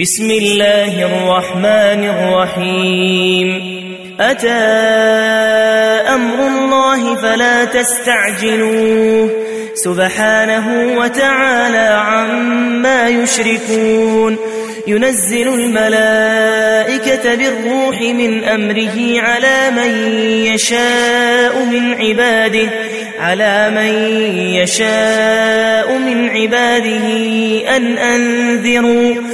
بسم الله الرحمن الرحيم. أتى أمر الله فلا تستعجلوه. سبحانه وتعالى عما يشركون. ينزل الملائكة بالروح من أمره على من يشاء من عباده على من يشاء من عباده أن أنذروا.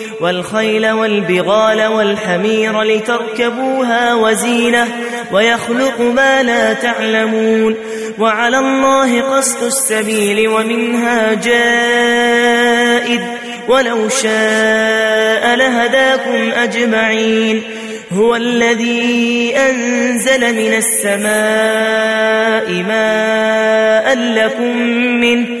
والخيل والبغال والحمير لتركبوها وزينة ويخلق ما لا تعلمون وعلى الله قصد السبيل ومنها جائد ولو شاء لهداكم أجمعين هو الذي أنزل من السماء ماء لكم منه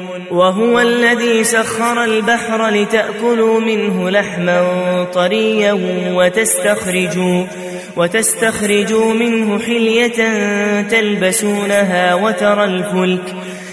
وهو الذي سخر البحر لتأكلوا منه لحما طريا وتستخرجوا وتستخرجوا منه حلية تلبسونها وترى الفلك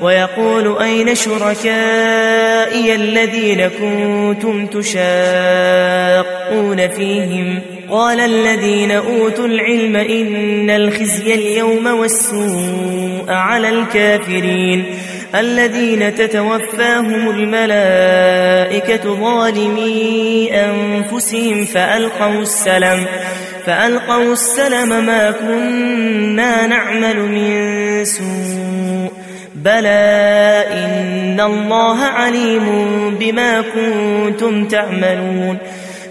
ويقول أين شركائي الذين كنتم تشاقون فيهم؟ قال الذين أوتوا العلم إن الخزي اليوم والسوء على الكافرين. الذين تتوفاهم الملائكة ظالمي أنفسهم فألقوا السلم. فألقوا السلم ما كنا نعمل من سوء. بلى إن الله عليم بما كنتم تعملون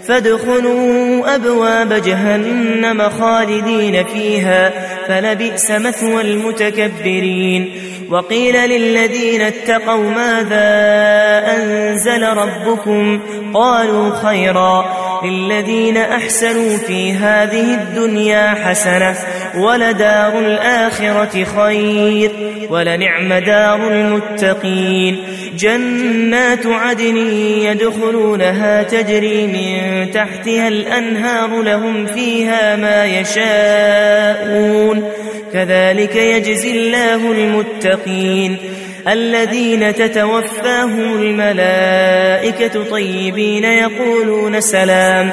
فادخلوا أبواب جهنم خالدين فيها فلبئس مثوى المتكبرين وقيل للذين اتقوا ماذا أنزل ربكم قالوا خيرا للذين أحسنوا في هذه الدنيا حسنة ولدار الآخرة خير ولنعم دار المتقين جنات عدن يدخلونها تجري من تحتها الأنهار لهم فيها ما يشاءون. كذلك يجزي الله المتقين. الذين تتوفاهم الملائكة طيبين يقولون سلام.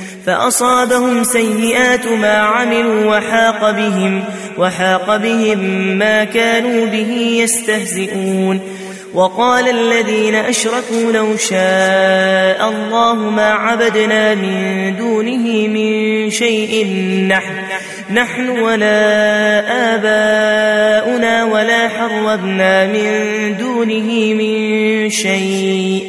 فأصابهم سيئات ما عملوا وحاق بهم وحاق بهم ما كانوا به يستهزئون. وقال الذين أشركوا لو شاء الله ما عبدنا من دونه من شيء نحن نحن ولا آباؤنا ولا حربنا من دونه من شيء.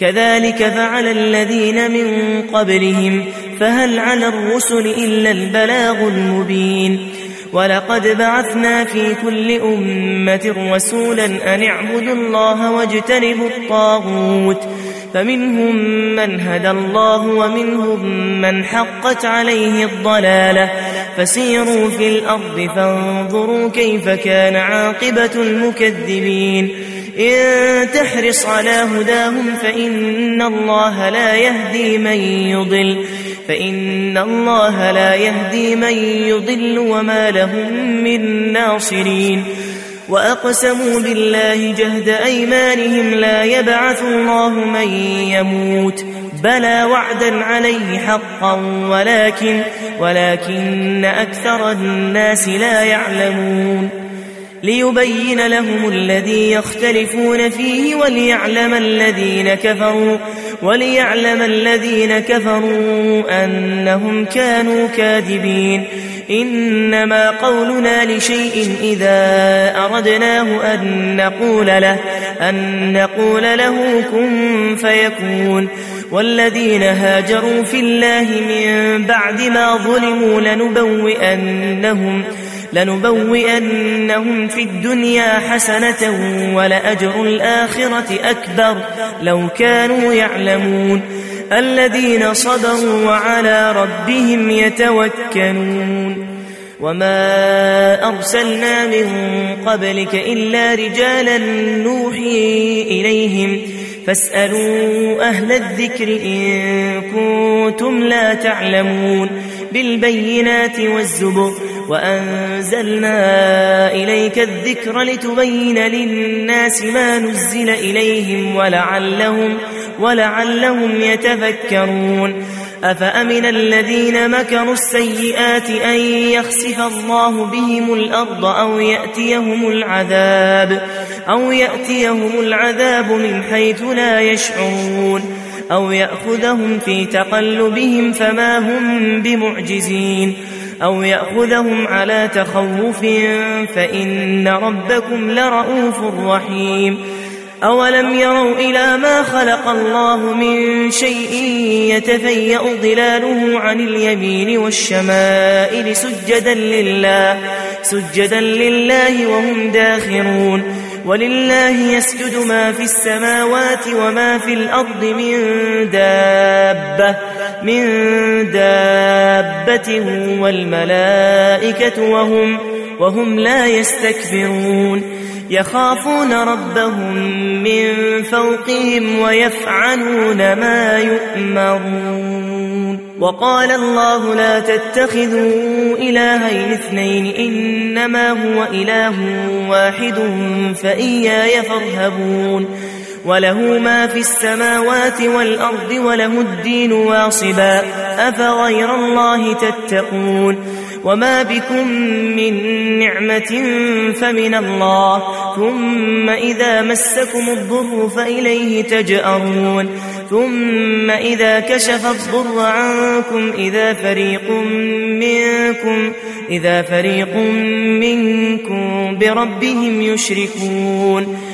كذلك فعل الذين من قبلهم فهل على الرسل إلا البلاغ المبين ولقد بعثنا في كل أمة رسولا أن اعبدوا الله واجتنبوا الطاغوت فمنهم من هدى الله ومنهم من حقت عليه الضلالة فسيروا في الأرض فانظروا كيف كان عاقبة المكذبين إن تحرص على هداهم فإن الله لا يهدي من يضل فإن الله لا يهدي من يضل وما لهم من ناصرين. وأقسموا بالله جهد أيمانهم لا يبعث الله من يموت. بلى وعدا عليه حقا ولكن ولكن أكثر الناس لا يعلمون. ليبين لهم الذي يختلفون فيه وليعلم الذين كفروا وليعلم الذين كفروا أنهم كانوا كاذبين. إنما قولنا لشيء إذا أردناه أن نقول له أن نقول له كن فيكون. والذين هاجروا في الله من بعد ما ظلموا لنبوئنهم لنبوئنهم في الدنيا حسنة ولأجر الآخرة أكبر لو كانوا يعلمون الذين صبروا وعلى ربهم يتوكلون وما أرسلنا من قبلك إلا رجالا نوحي إليهم فاسألوا أهل الذكر إن كنتم لا تعلمون بالبينات والزبر وأنزلنا إليك الذكر لتبين للناس ما نزل إليهم ولعلهم, ولعلهم يتفكرون. أفأمن الذين مكروا السيئات أن يخسف الله بهم الأرض أو يأتيهم العذاب أو يأتيهم العذاب من حيث لا يشعرون أو يأخذهم في تقلبهم فما هم بمعجزين. أو يأخذهم على تخوف فإن ربكم لرؤوف رحيم. أولم يروا إلى ما خلق الله من شيء يتفيأ ظلاله عن اليمين والشمائل سجدا لله سجدا لله وهم داخرون. ولله يسجد ما في السماوات وما في الأرض من دابة. من دابة والملائكة وهم وهم لا يستكبرون. يخافون ربهم من فوقهم ويفعلون ما يؤمرون. وقال الله لا تتخذوا إلهين اثنين إنما هو إله واحد فإياي فارهبون. وله ما في السماوات والأرض وله الدين واصبا. أفغير الله تتقون؟ وما بكم من نعمة فمن الله. ثم إذا مسكم الضر فإليه تجأرون. ثم إذا كشف الضر عنكم إذا فريق منكم إذا فريق منكم بربهم يشركون.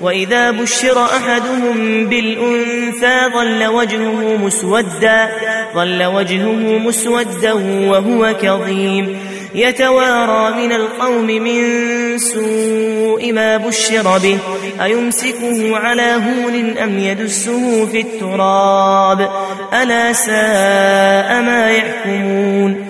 وإذا بشر أحدهم بالأنثى ظل وجهه مسودا ظل وجهه مسودا وهو كظيم. يتوارى من القوم من سوء ما بشر به أيمسكه على هون أم يدسه في التراب؟ ألا ساء ما يحكمون؟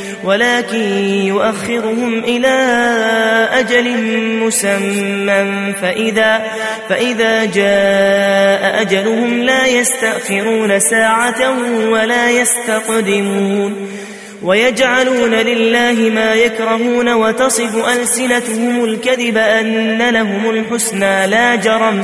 ولكن يؤخرهم إلى أجل مسمى فإذا, فإذا جاء أجلهم لا يستأخرون ساعة ولا يستقدمون. ويجعلون لله ما يكرهون وتصف ألسنتهم الكذب أن لهم الحسنى لا جرم.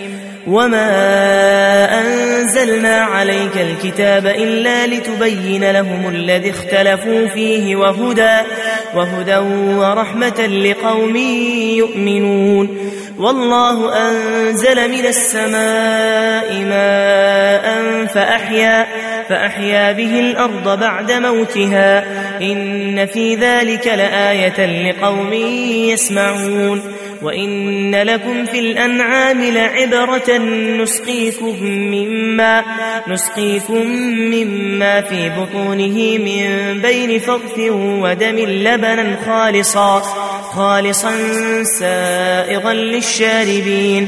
وما أنزلنا عليك الكتاب إلا لتبين لهم الذي اختلفوا فيه وهدى وهدى ورحمة لقوم يؤمنون والله أنزل من السماء ماء فأحيا فأحيا به الأرض بعد موتها إن في ذلك لآية لقوم يسمعون وإن لكم في الأنعام لعبرة نسقيكم مما, نسقيكم مما في بطونه من بين فرث ودم لبنا خالصا خالصا سائغا للشاربين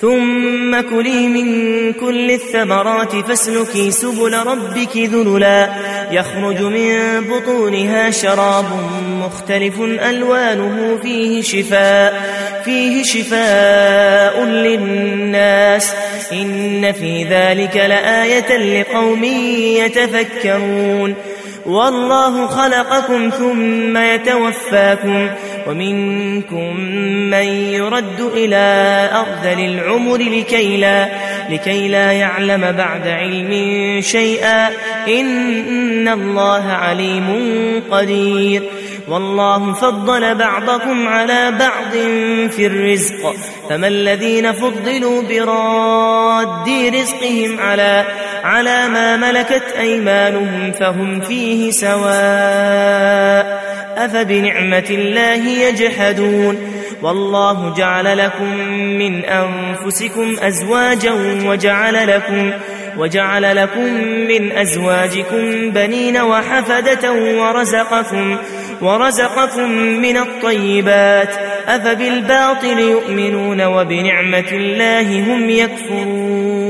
ثم كلي من كل الثمرات فاسلكي سبل ربك ذللا. يخرج من بطونها شراب مختلف ألوانه فيه شفاء فيه شفاء للناس. إن في ذلك لآية لقوم يتفكرون. والله خلقكم ثم يتوفاكم. ومنكم من يرد إلى أرذل العمر لكي لا, لكي لا يعلم بعد علم شيئا. إن الله عليم قدير. والله فضل بعضكم على بعض في الرزق. فما الذين فضلوا براد رزقهم على على ما ملكت أيمانهم فهم فيه سواء. أفبنعمة الله يجحدون؟ والله جعل لكم من أنفسكم أزواجا وجعل لكم وجعل لكم من أزواجكم بنين وحفدة ورزقكم ورزقكم من الطيبات أفبالباطل يؤمنون وبنعمة الله هم يكفرون.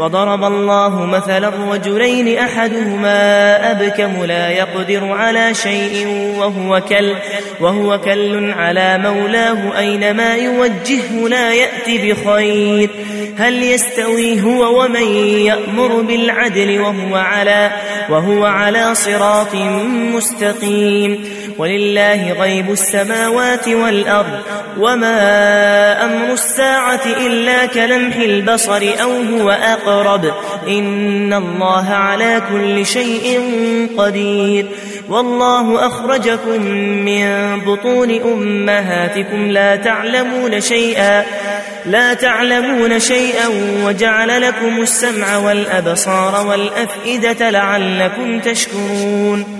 وضرب الله مثلا رجلين أحدهما أبكم لا يقدر على شيء وهو كل وهو كل على مولاه أينما يوجهه لا يأتي بخير هل يستوي هو ومن يأمر بالعدل وهو على وهو على صراط مستقيم ولله غيب السماوات والأرض وما أمر الساعة إلا كلمح البصر أو هو أقرب إن الله على كل شيء قدير. والله أخرجكم من بطون أمهاتكم لا تعلمون شيئا لا تعلمون شيئا وجعل لكم السمع والأبصار والأفئدة لعلكم تشكرون.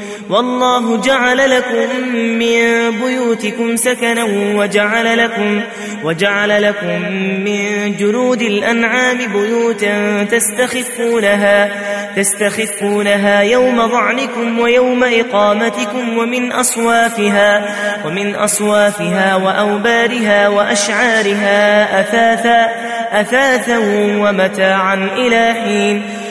والله جعل لكم من بيوتكم سكنا وجعل لكم وجعل لكم من جلود الأنعام بيوتا تستخفونها تستخفونها يوم ظعنكم ويوم إقامتكم ومن أصوافها ومن أصوافها وأوبارها وأشعارها أثاثا أثاثا ومتاعا إلى حين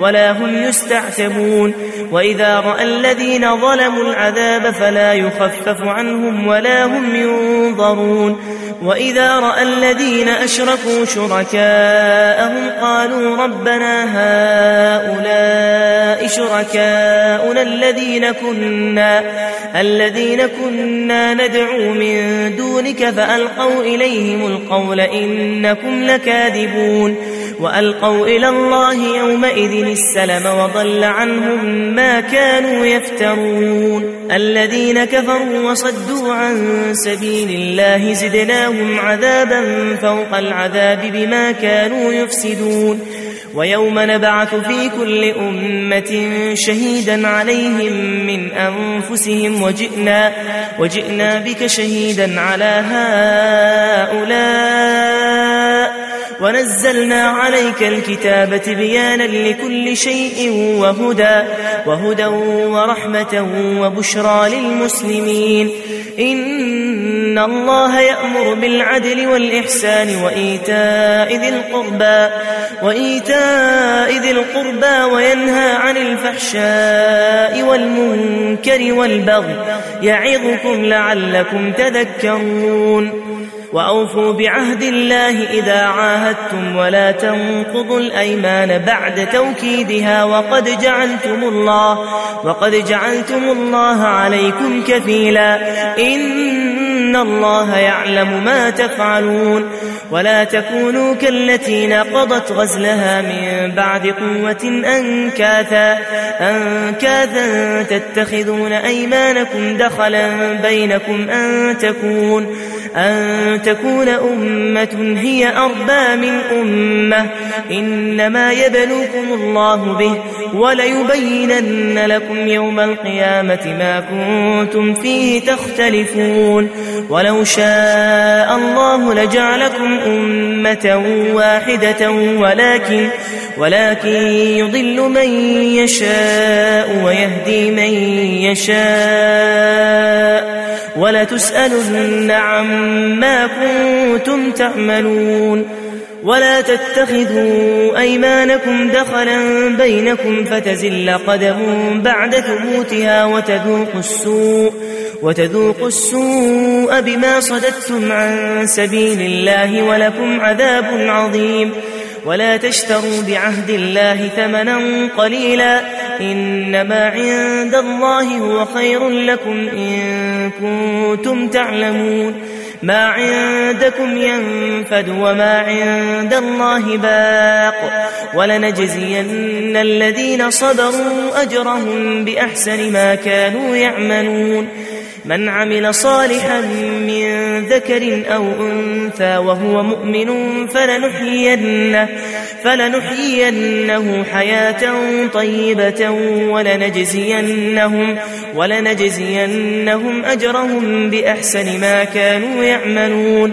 ولا هم يستعتبون وإذا رأى الذين ظلموا العذاب فلا يخفف عنهم ولا هم ينظرون وإذا رأى الذين أشركوا شركاءهم قالوا ربنا هؤلاء شركاؤنا الذين كنا الذين كنا ندعو من دونك فألقوا إليهم القول إنكم لكاذبون وألقوا إلى الله يومئذ السلم وضل عنهم ما كانوا يفترون. الذين كفروا وصدوا عن سبيل الله زدناهم عذابا فوق العذاب بما كانوا يفسدون. ويوم نبعث في كل أمة شهيدا عليهم من أنفسهم. وجئنا, وجئنا بك شهيدا على هؤلاء. ونزلنا عليك الكتاب بيانا لكل شيء وهدى وهدى ورحمة وبشرى للمسلمين. إن الله يأمر بالعدل والإحسان وإيتاء ذي القربى وإيتاء ذي القربى وينهى عن الفحشاء والمنكر والبغي يعظكم لعلكم تذكرون. وأوفوا بعهد الله إذا عاهدتم ولا تنقضوا الأيمان بعد توكيدها وقد جعلتم الله وقد جعلتم الله عليكم كفيلا. إن الله يعلم ما تفعلون. ولا تكونوا كالتي نقضت غزلها من بعد قوة أنكاثا. أنكاثا تتخذون أيمانكم دخلا بينكم أن تكون أن تكون أمة هي أربى من أمة. إنما يبلوكم الله به وليبينن لكم يوم القيامة ما كنتم فيه تختلفون. ولو شاء الله لجعلكم أمة واحدة ولكن ولكن يضل من يشاء ويهدي من يشاء. ولتسألن عما كنتم تعملون ولا تتخذوا أيمانكم دخلا بينكم فتزل قدم بعد ثبوتها وتذوقوا السوء وتذوقوا السوء بما صددتم عن سبيل الله ولكم عذاب عظيم ولا تشتروا بعهد الله ثمنا قليلا إنما عند الله هو خير لكم إن كنتم تعلمون. ما عندكم ينفد وما عند الله باق. ولنجزين الذين صبروا أجرهم بأحسن ما كانوا يعملون. من عمل صالحا من ذكر أو أنثى وهو مؤمن فلنحيينه, فلنحيينه حياة طيبة ولنجزينهم, ولنجزينهم أجرهم بأحسن ما كانوا يعملون.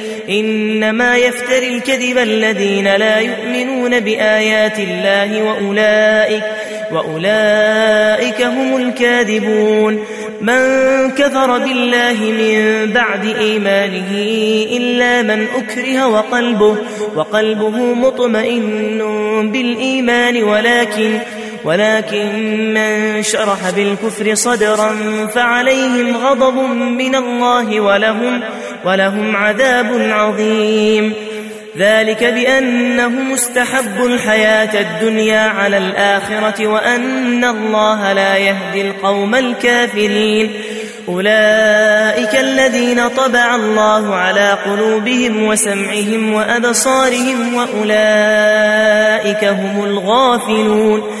إنما يفتري الكذب الذين لا يؤمنون بآيات الله وأولئك وأولئك هم الكاذبون. من كفر بالله من بعد إيمانه إلا من أكره وقلبه وقلبه مطمئن بالإيمان ولكن ولكن من شرح بالكفر صدرا فعليهم غضب من الله ولهم ولهم عذاب عظيم. ذلك بأنه مستحب الحياة الدنيا على الآخرة وأن الله لا يهدي القوم الكافرين. أولئك الذين طبع الله على قلوبهم وسمعهم وأبصارهم وأولئك هم الغافلون.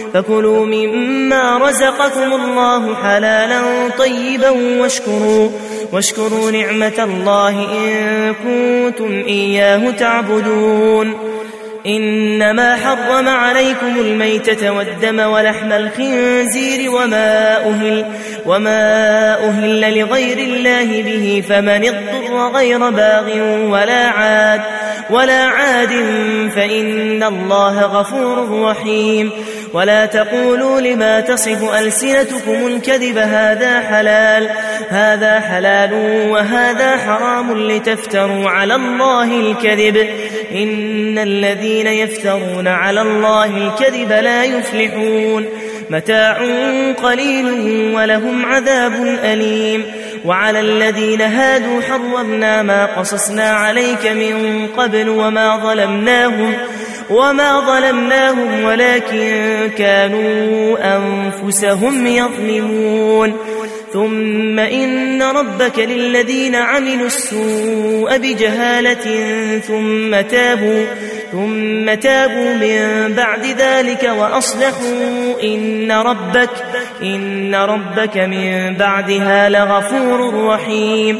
فكلوا مما رزقكم الله حلالا طيبا واشكروا واشكروا نعمة الله إن كنتم إياه تعبدون. إنما حرم عليكم الميتة والدم ولحم الخنزير وما أهل, وما أهل لغير الله به فمن اضطر غير باغ ولا عاد ولا عاد فإن الله غفور رحيم. ولا تقولوا لما تصف ألسنتكم الكذب هذا حلال هذا حلال وهذا حرام لتفتروا على الله الكذب. إن الذين يفترون على الله الكذب لا يفلحون. متاع قليل ولهم عذاب أليم. وعلى الذين هادوا حرمنا ما قصصنا عليك من قبل وما ظلمناهم. وما ظلمناهم ولكن كانوا أنفسهم يظلمون ثم إن ربك للذين عملوا السوء بجهالة ثم تابوا ثم تابوا من بعد ذلك وأصلحوا إن ربك إن ربك من بعدها لغفور رحيم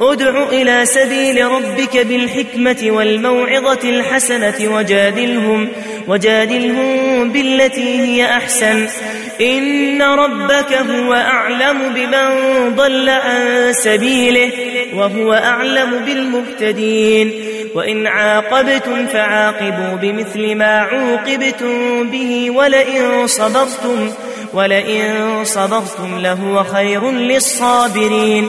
ادع إلى سبيل ربك بالحكمة والموعظة الحسنة وجادلهم وجادلهم بالتي هي أحسن. إن ربك هو أعلم بمن ضل عن سبيله وهو أعلم بالمهتدين. وإن عاقبتم فعاقبوا بمثل ما عوقبتم به ولئن صبرتم ولئن صبرتم لهو خير للصابرين.